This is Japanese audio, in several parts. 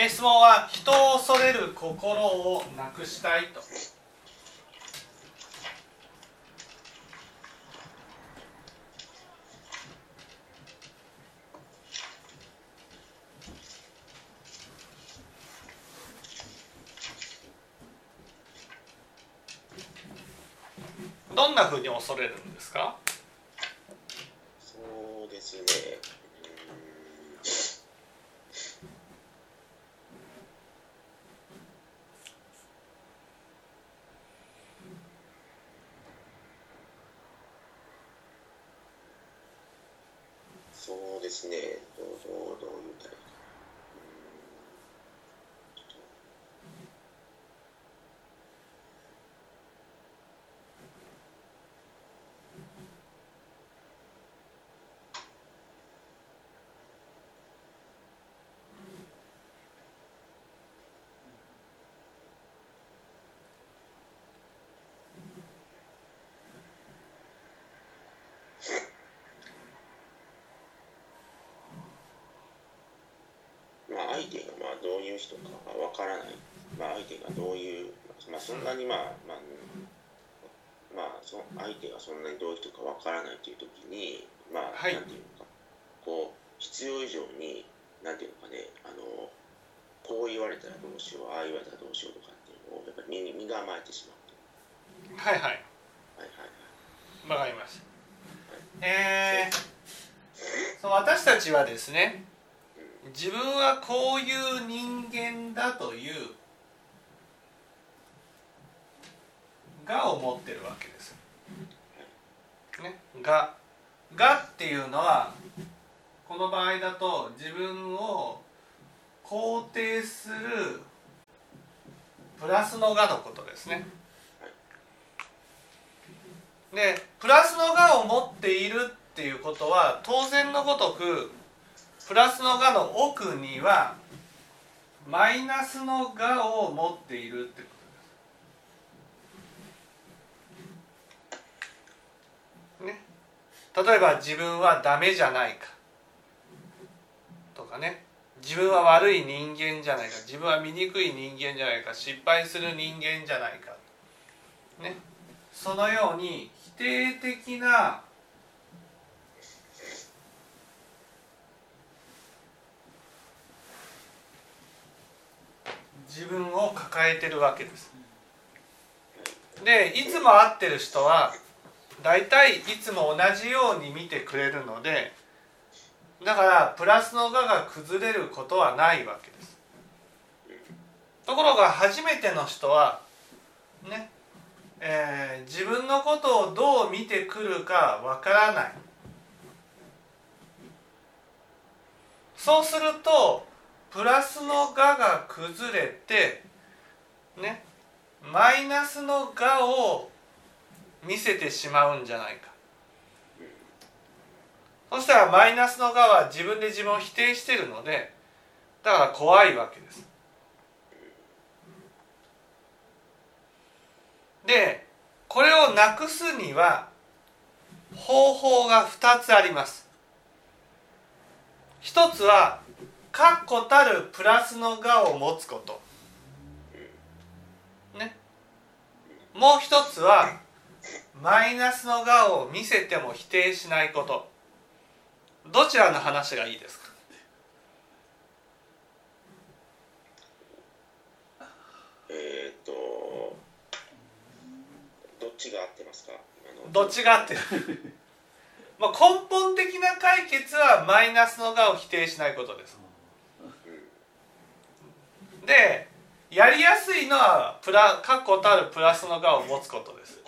えー質問は人を恐れる心をなくしたいと。どんなふうに恐れるんですかそうですね。うーんそうですね。どうどうどう言ったらいいか。まあ、相手がまあどういう人かがわからない、まあ、相手がどういう、まあ、そんなにまあ、まあ、まあ、そ相手がそんなにどういう人かわからないという時に、まあ、はい。なんていうのか、こう、必要以上に、なんていうのかね、あの、こう言われたらどうしよう、ああ言われたらどうしようとかっていうのを、やっぱり身に身構えてしまうと。はいはい。はいはいわかりました。えー、そう私たちはですね自分はこういう人間だというがを持ってるわけです。ね、ががっていうのはこの場合だと自分を肯定するプラスのがのことですね。でプラスのがを持っているっていうことは当然のごとくプラスのがの奥にはマイナスのがを持っているってことです。ね、例えば自分はダメじゃないか。とかね。自分は悪い人間じゃないか。自分は醜い人間じゃないか。失敗する人間じゃないか。ね。そのように否定的な自分を抱えてるわけです。でいつも会ってる人は大体いつも同じように見てくれるのでだからプラスの我が崩れることはないわけです。ところが初めての人はねえー自分のことをどう見てくるかわからないそうするとプラスの我が崩れてねマイナスの我を見せてしまうんじゃないか。そしたらマイナスの我は自分で自分を否定してるのでだから怖いわけです。でこれをなくすには方法が2つあります。一つは確固たるプラスの我を持つこと。ね。もう一つはマイナスの我を見せても否定しないこと。どちらの話がいいですか？えーっと、どっちが合ってますか？どっちがあってる？まあ根本的な解決はマイナスの我を否定しないことですでやりやすいのはプラ確固たるプラスの我を持つことです。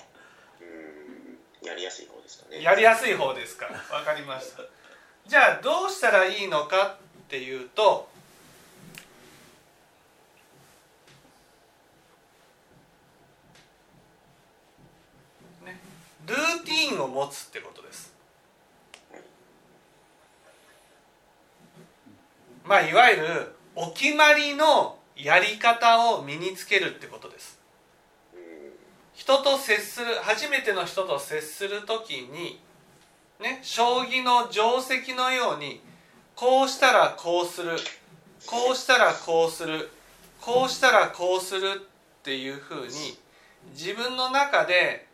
うん。やりやすい方ですかね。やりやすい方ですかわかりました。じゃあどうしたらいいのかっていうとねルーティンを持つってことです。まあいわゆるお決まりのやり方を身につけるってことです。人と接する初めての人と接する時にね将棋の定石のようにこうしたらこうするこうしたらこうするこうしたらこうするっていうふうに自分の中で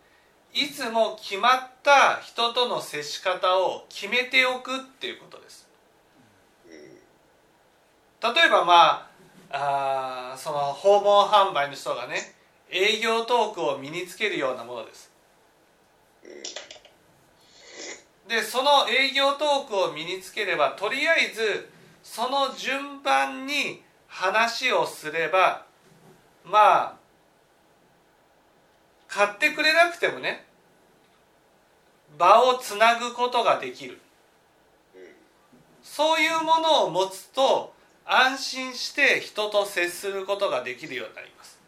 いつも決まった人との接し方を決めておくっていうことです。例えばまああその訪問販売の人がね営業トークを身につけるようなものです。でその営業トークを身につければとりあえずその順番に話をすればまあ買ってくれなくてもね場をつなぐことができる。そういうものを持つと安心して人と接することができるようになります。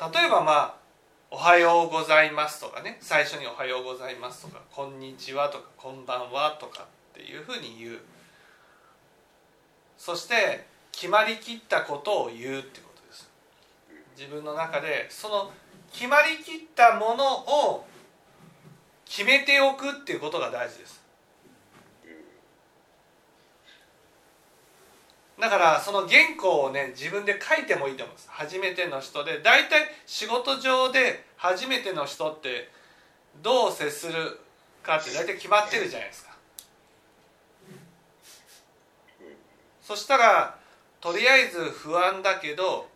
うん、例えばまあ「おはようございます」とかね。最初に「おはようございます」とか「こんにちは」とか「こんばんは」とかっていうふうに言う。そして決まりきったことを言うってことです。自分の中でその決まりきったものを決めておくっていうことが大事です。だからその原稿をね自分で書いてもいいと思うんです。初めての人で。大体仕事上で初めての人ってどう接するかって大体決まってるじゃないですか。そしたらとりあえず不安だけど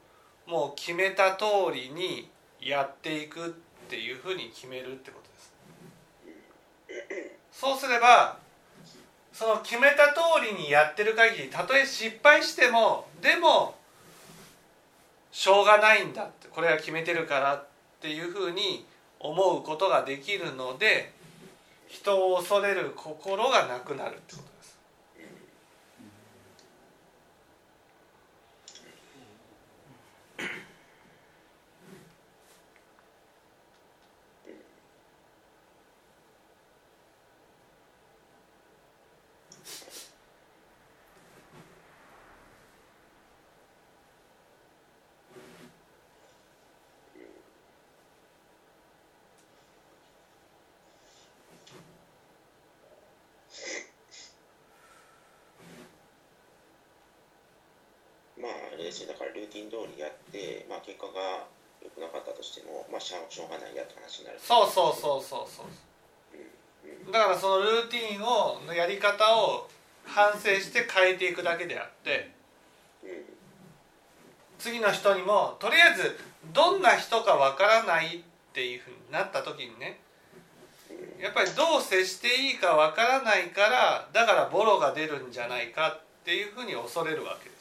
もう決めた通りにやっていくっていうふうに決めるってことです。そうすればその決めた通りにやってる限りたとえ失敗してもでもしょうがないんだってこれは決めてるからっていうふうに思うことができるので人を恐れる心がなくなるってことあれですよだからルーティン通りやって、まあ、結果が良くなかったとしても、まあ、しょうがないやって話になる。そうそうそうそうそう、うんうん、だからそのルーティンをのやり方を反省して変えていくだけであって、うん、次の人にもとりあえずどんな人かわからないっていうふうになった時にねやっぱりどう接していいかわからないからだからボロが出るんじゃないかっていうふうに恐れるわけ。です。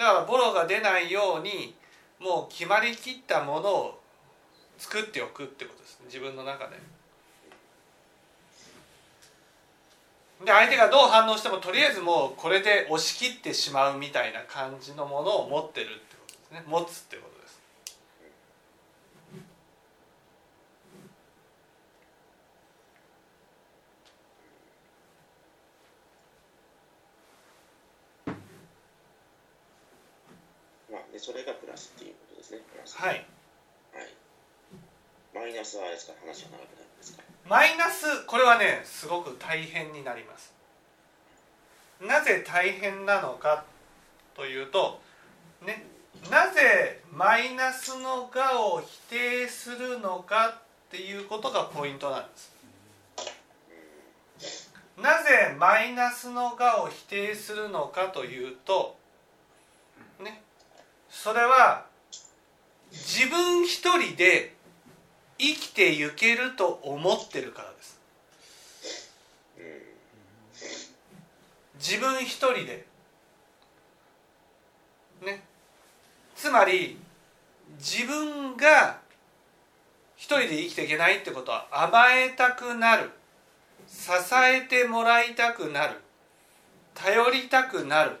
だからボロが出ないようにもう決まりきったものを作っておくってことです。自分の中で。で相手がどう反応してもとりあえずもうこれで押し切ってしまうみたいな感じのものを持ってるってことですね。持つってこと。それがプラスっていうことですね。はい。はい。マイナスはあれですか、話は長くなるんですか？マイナス、これはね、すごく大変になります。なぜ大変なのかというと、ね、なぜマイナスのがを否定するのかっていうことがポイントなんです。なぜマイナスのがを否定するのかというと、ね、それは自分一人で生きてゆけると思ってるからです。自分一人で。ね。つまり自分が一人で生きていけないってことは甘えたくなる。支えてもらいたくなる。頼りたくなる。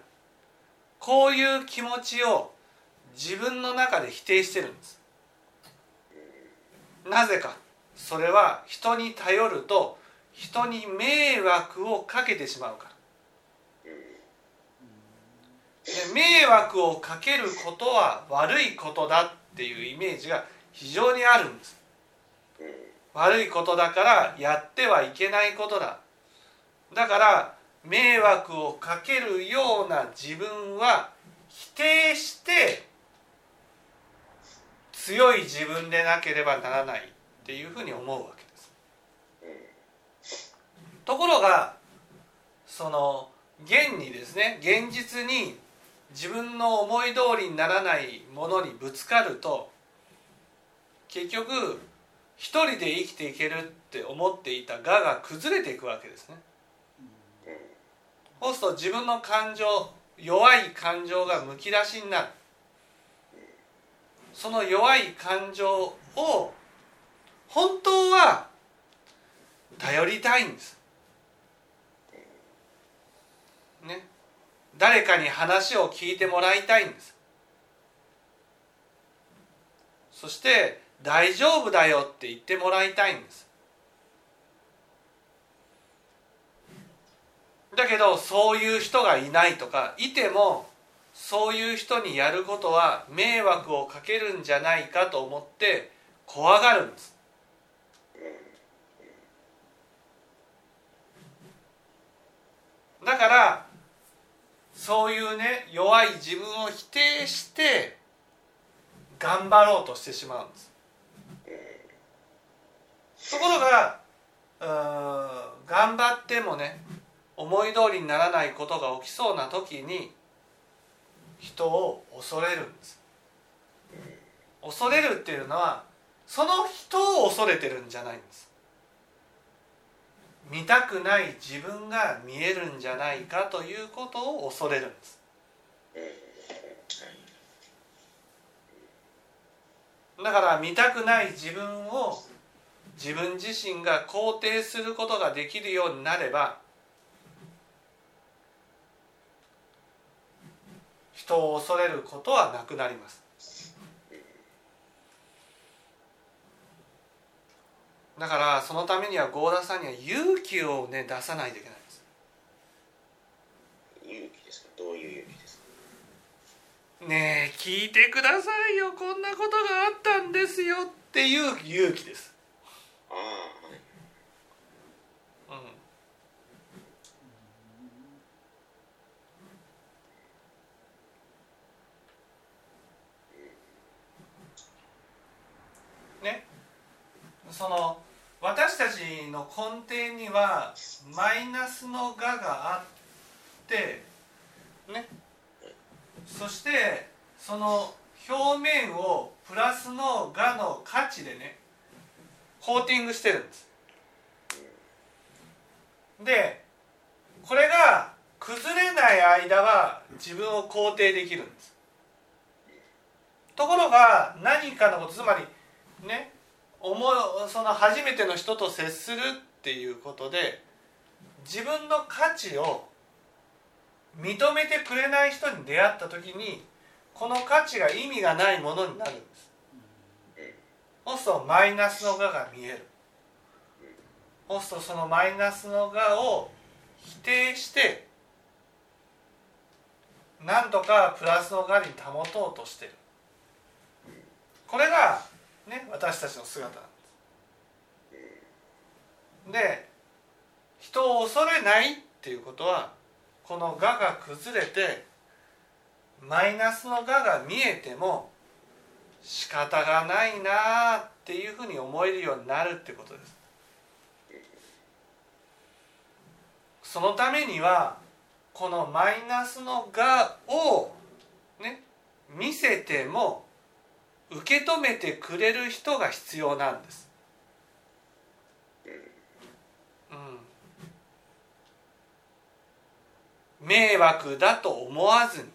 こういう気持ちを自分の中で否定してるんです。なぜか。それは人に頼ると人に迷惑をかけてしまうから。で迷惑をかけることは悪いことだっていうイメージが非常にあるんです。悪いことだからやってはいけないことだ。だから迷惑をかけるような自分は否定して強い自分でなければならないっていうふうに思うわけです。ところがその現にですね現実に自分の思い通りにならないものにぶつかると結局一人で生きていけるって思っていた我が崩れていくわけですね。そうすると自分の感情弱い感情がむき出しになるその弱い感情を本当は頼りたいんです。ね、誰かに話を聞いてもらいたいんです。そして「大丈夫だよ」って言ってもらいたいんです。だけどそういう人がいないとかいてもそういう人にやることは迷惑をかけるんじゃないかと思って怖がるんです。だからそういうね弱い自分を否定して頑張ろうとしてしまうんです。ところがうん頑張ってもね思い通りにならないことが起きそうな時に人を恐れるんです。恐れるっていうのはその人を恐れてるんじゃないんです。見たくない自分が見えるんじゃないかということを恐れるんです。だから見たくない自分を自分自身が肯定することができるようになれば人を恐れることはなくなります。だからそのためには合田さんには勇気をね出さないといけないんです。勇気ですか？どういう勇気ですか？ねえ聞いてくださいよ。こんなことがあったんですよっていう勇気です。ああはいねその私たちの根底にはマイナスの我があってね。そしてその表面をプラスの我の価値でねコーティングしてるんです。でこれが崩れない間は自分を肯定できるんです。ところが何かのことつまりね思いその初めての人と接するっていうことで自分の価値を認めてくれない人に出会った時にこの価値が意味がないものになるんです。そうするとマイナスの我が見える。そうするとそのマイナスの我を否定して何とかプラスの我に保とうとしてる。これがね私たちの姿なんです。で人を恐れないっていうことはこの我が崩れてマイナスの我が見えても仕方がないなっていうふうに思えるようになるってことです。そのためにはこのマイナスの我をね見せても受け止めてくれる人が必要なんです。うん、迷惑だと思わずに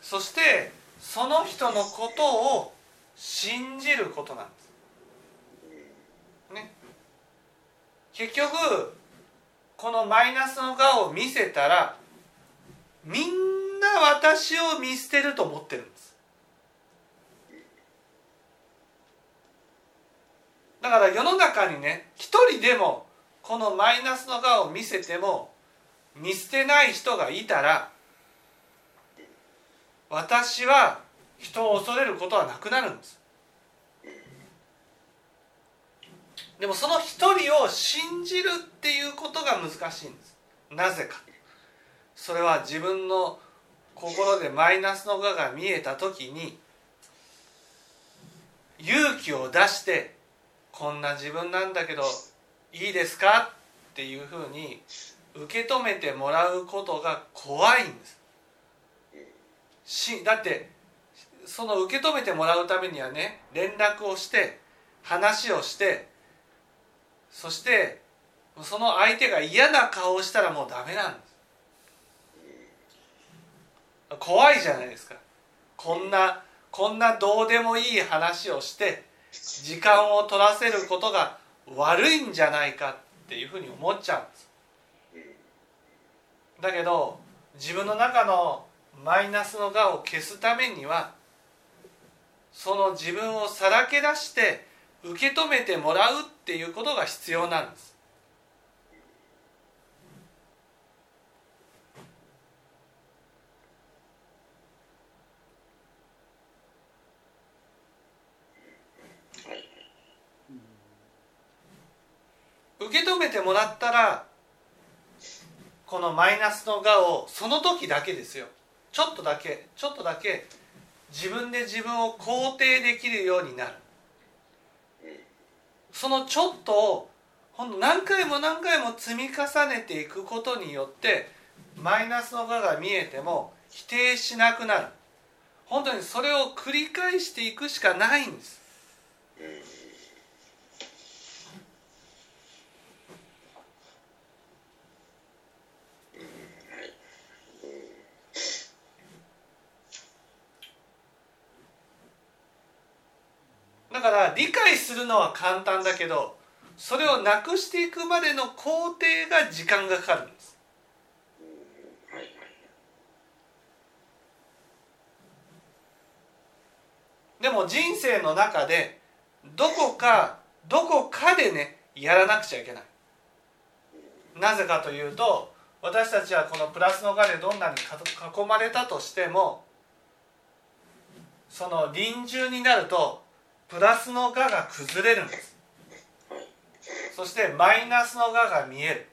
そしてその人のことを信じることなんです。ね、結局このマイナスの我を見せたらみんな私を見捨てると思ってるんです。だから世の中にね一人でもこのマイナスの我を見せても見捨てない人がいたら私は人を恐れることはなくなるんです。でもその一人を信じるっていうことが難しいんです。なぜか。それは自分の心でマイナスの我が見えた時に勇気を出してこんな自分なんだけどいいですか？っていうふうに受け止めてもらうことが怖いんです。しだってその受け止めてもらうためにはね連絡をして話をしてそしてその相手が嫌な顔をしたらもうダメなんです。怖いじゃないですか。こんなこんなどうでもいい話をして時間を取らせることが悪いんじゃないかっていうふうに思っちゃうんです。だけど自分の中のマイナスの我を消すためにはその自分をさらけ出して受け止めてもらうっていうことが必要なんです。受け止めてもらったらこのマイナスの我をその時だけですよ。ちょっとだけちょっとだけ自分で自分を肯定できるようになる。そのちょっとをほんと何回も何回も積み重ねていくことによってマイナスの我が見えても否定しなくなる。本当にそれを繰り返していくしかないんです。だから理解するのは簡単だけどそれをなくしていくまでの工程が時間がかかるんです。でも人生の中でどこかどこかでねやらなくちゃいけない。なぜかというと私たちはこのプラスの我でどんなに囲まれたとしてもその臨終になるとプラスの我が崩れるんですそしてマイナスの我が見える。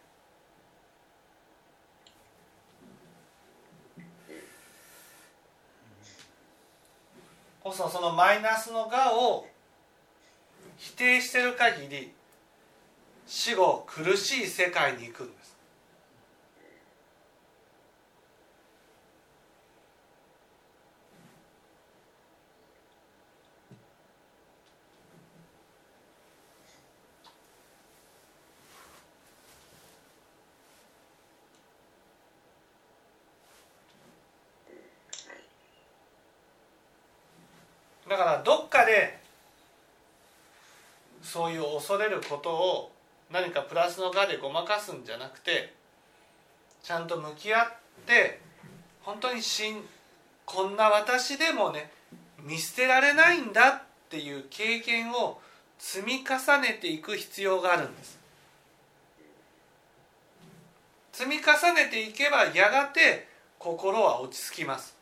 こそそのマイナスの我を否定してる限り死後苦しい世界に行くんですだからどっかでそういう恐れることを何かプラスの我でごまかすんじゃなくてちゃんと向き合って本当にしんこんな私でもね見捨てられないんだっていう経験を積み重ねていく必要があるんです。積み重ねていけばやがて心は落ち着きます。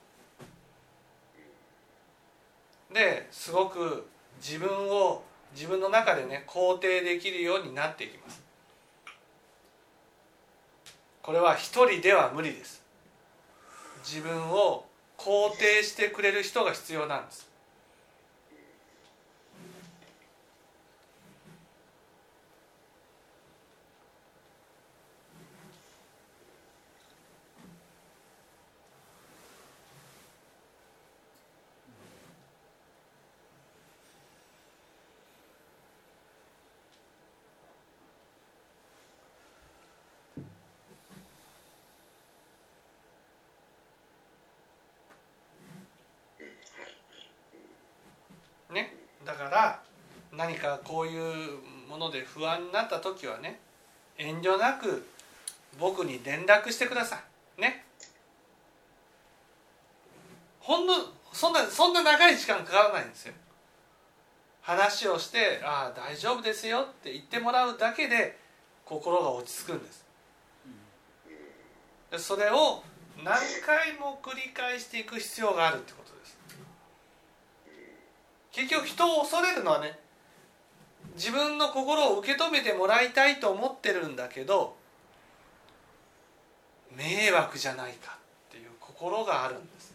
ですごく自分を自分の中でね肯定できるようになっていきます。これは一人では無理です。自分を肯定してくれる人が必要なんですねだから何かこういうもので不安になった時はね遠慮なく僕に連絡してください。ね。ほんのそんなそんな長い時間かからないんですよ。話をして「ああ大丈夫ですよ」って言ってもらうだけで心が落ち着くんです。でそれを何回も繰り返していく必要があるってこと結局人を恐れるのはね自分の心を受け止めてもらいたいと思ってるんだけど迷惑じゃないかっていう心があるんです。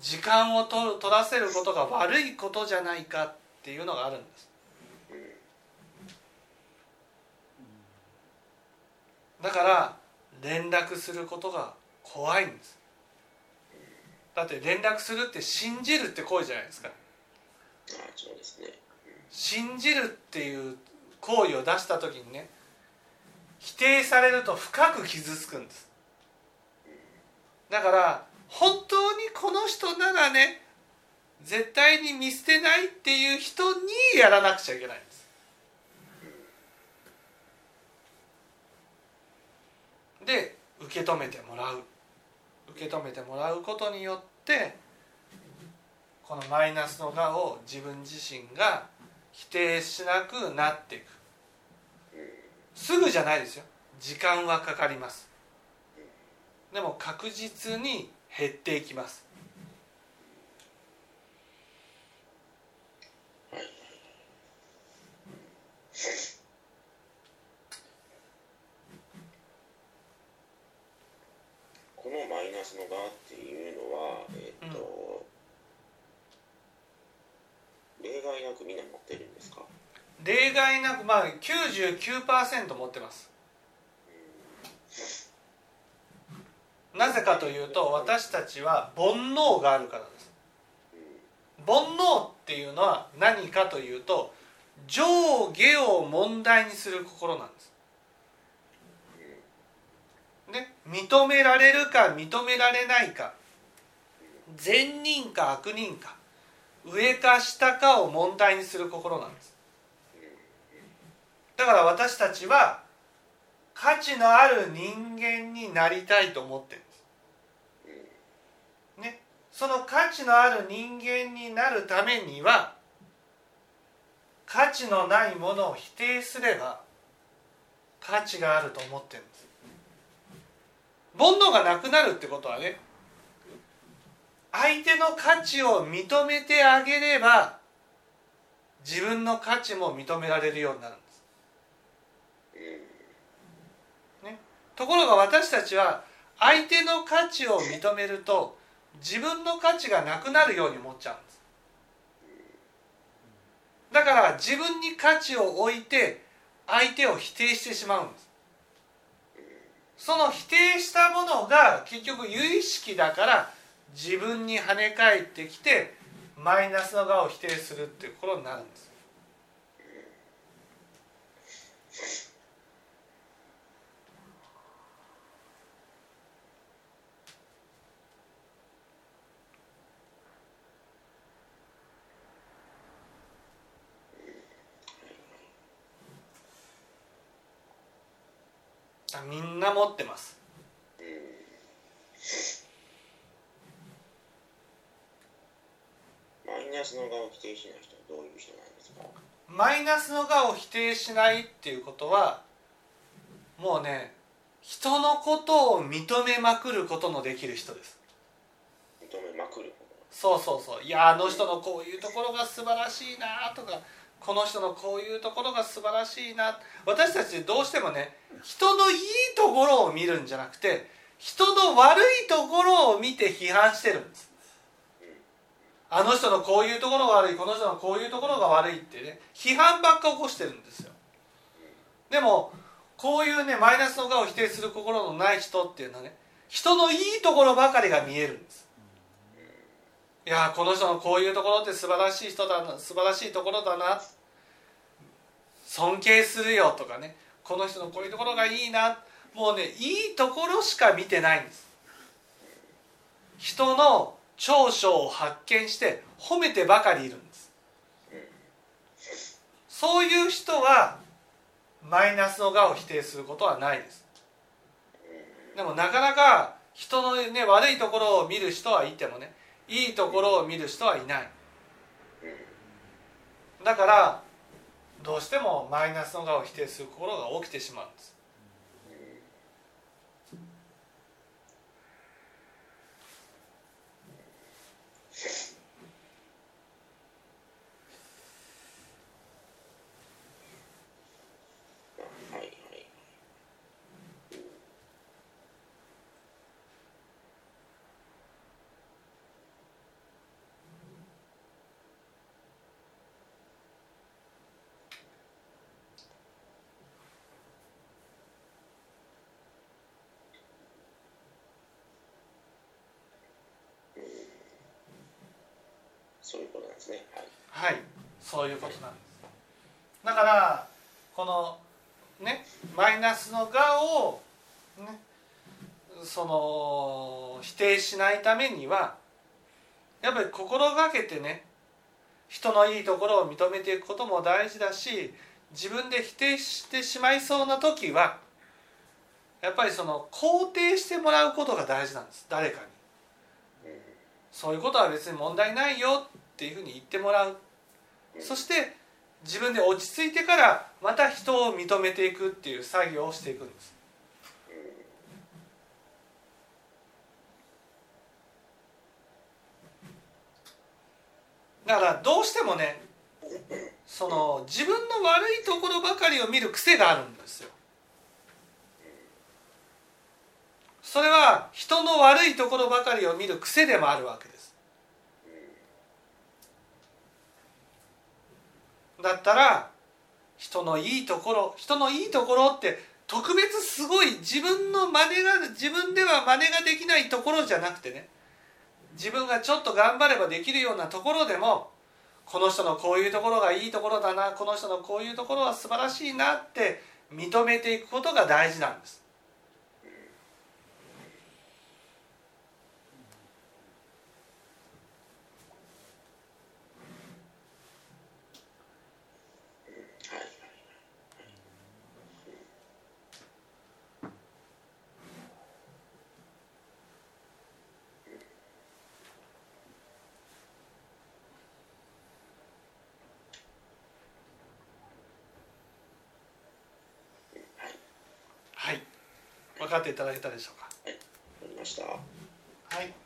時間を取取らせることが悪いことじゃないかっていうのがあるんです。だから連絡することが怖いんです。だって連絡するって信じるって行為じゃないですか。あそうですね。信じるっていう行為を出した時にね否定されると深く傷つくんです。だから本当にこの人ならね絶対に見捨てないっていう人にやらなくちゃいけないんです。で受け止めてもらう受け止めてもらうことによってこのマイナスの我を自分自身が否定しなくなっていく。すぐじゃないですよ。時間はかかります。でも確実に減っていきます。このマイナスの側っていうのはえっ、と、例外なくみんな持ってるんですか？例外なくまあ99%持ってます。なぜかというと私たちは煩悩があるからです。煩悩っていうのは何かというと上下を問題にする心なんですね、認められるか認められないか。善人か悪人か。上か下かを問題にする心なんです。だから私たちは価値のある人間になりたいと思ってるんです。ね。その価値のある人間になるためには価値のないものを否定すれば価値があると思ってるんです。煩悩がなくなるってことはね相手の価値を認めてあげれば自分の価値も認められるようになるんです、ね、ところが私たちは相手の価値を認めると自分の価値がなくなるように思っちゃうんです。だから自分に価値を置いて相手を否定してしまうんです。その否定したものが結局有意識だから自分に跳ね返ってきてマイナスの側を否定するっていうことになるんです。みんな持ってます。マイナスの側を否定しない人はどういう人なんですか？マイナスの側を否定しないっていうことはもうね人のことを認めまくることのできる人です。認めまくるそうそうそう。いやあの人のこういうところが素晴らしいなとかこの人のこういうところが素晴らしいな。私たちどうしてもね人のいいところを見るんじゃなくて人の悪いところを見て批判してるんです。あの人のこういうところが悪いこの人のこういうところが悪いってね批判ばっか起こしてるんですよ。でもこういうねマイナスの側を否定する心のない人っていうのはね人のいいところばかりが見えるんです。いやこの人のこういうところって素晴らしい人だな素晴らしいところだな尊敬するよとかねこの人のこういうところがいいなもうねいいところしか見てないんです。人の長所を発見して褒めてばかりいるんです。そういう人はマイナスの我を否定することはないです。でもなかなか人のね悪いところを見る人はいてもねいいところを見る人はいない。だからどうしてもマイナスの側を否定する心が起きてしまうんです。そういうことなんですね。はい、はい、そういうことなんです。だからこのねマイナスの我をねその否定しないためにはやっぱり心がけてね人のいいところを認めていくことも大事だし自分で否定してしまいそうな時はやっぱりその肯定してもらうことが大事なんです。誰かにそういうことは別に問題ないよっていうふうに言ってもらう。そして自分で落ち着いてからまた人を認めていくっていう作業をしていくんです。だからどうしてもねその自分の悪いところばかりを見る癖があるんですよそれは人の悪いところばかりを見る癖でもあるわけですだったら人のいいところ人のいいところって特別すごい自分の真似が自分では真似ができないところじゃなくてね自分がちょっと頑張ればできるようなところでもこの人のこういうところがいいところだなこの人のこういうところは素晴らしいなって認めていくことが大事なんです。はい、分かっていただけたでしょうか。わかりました。はい。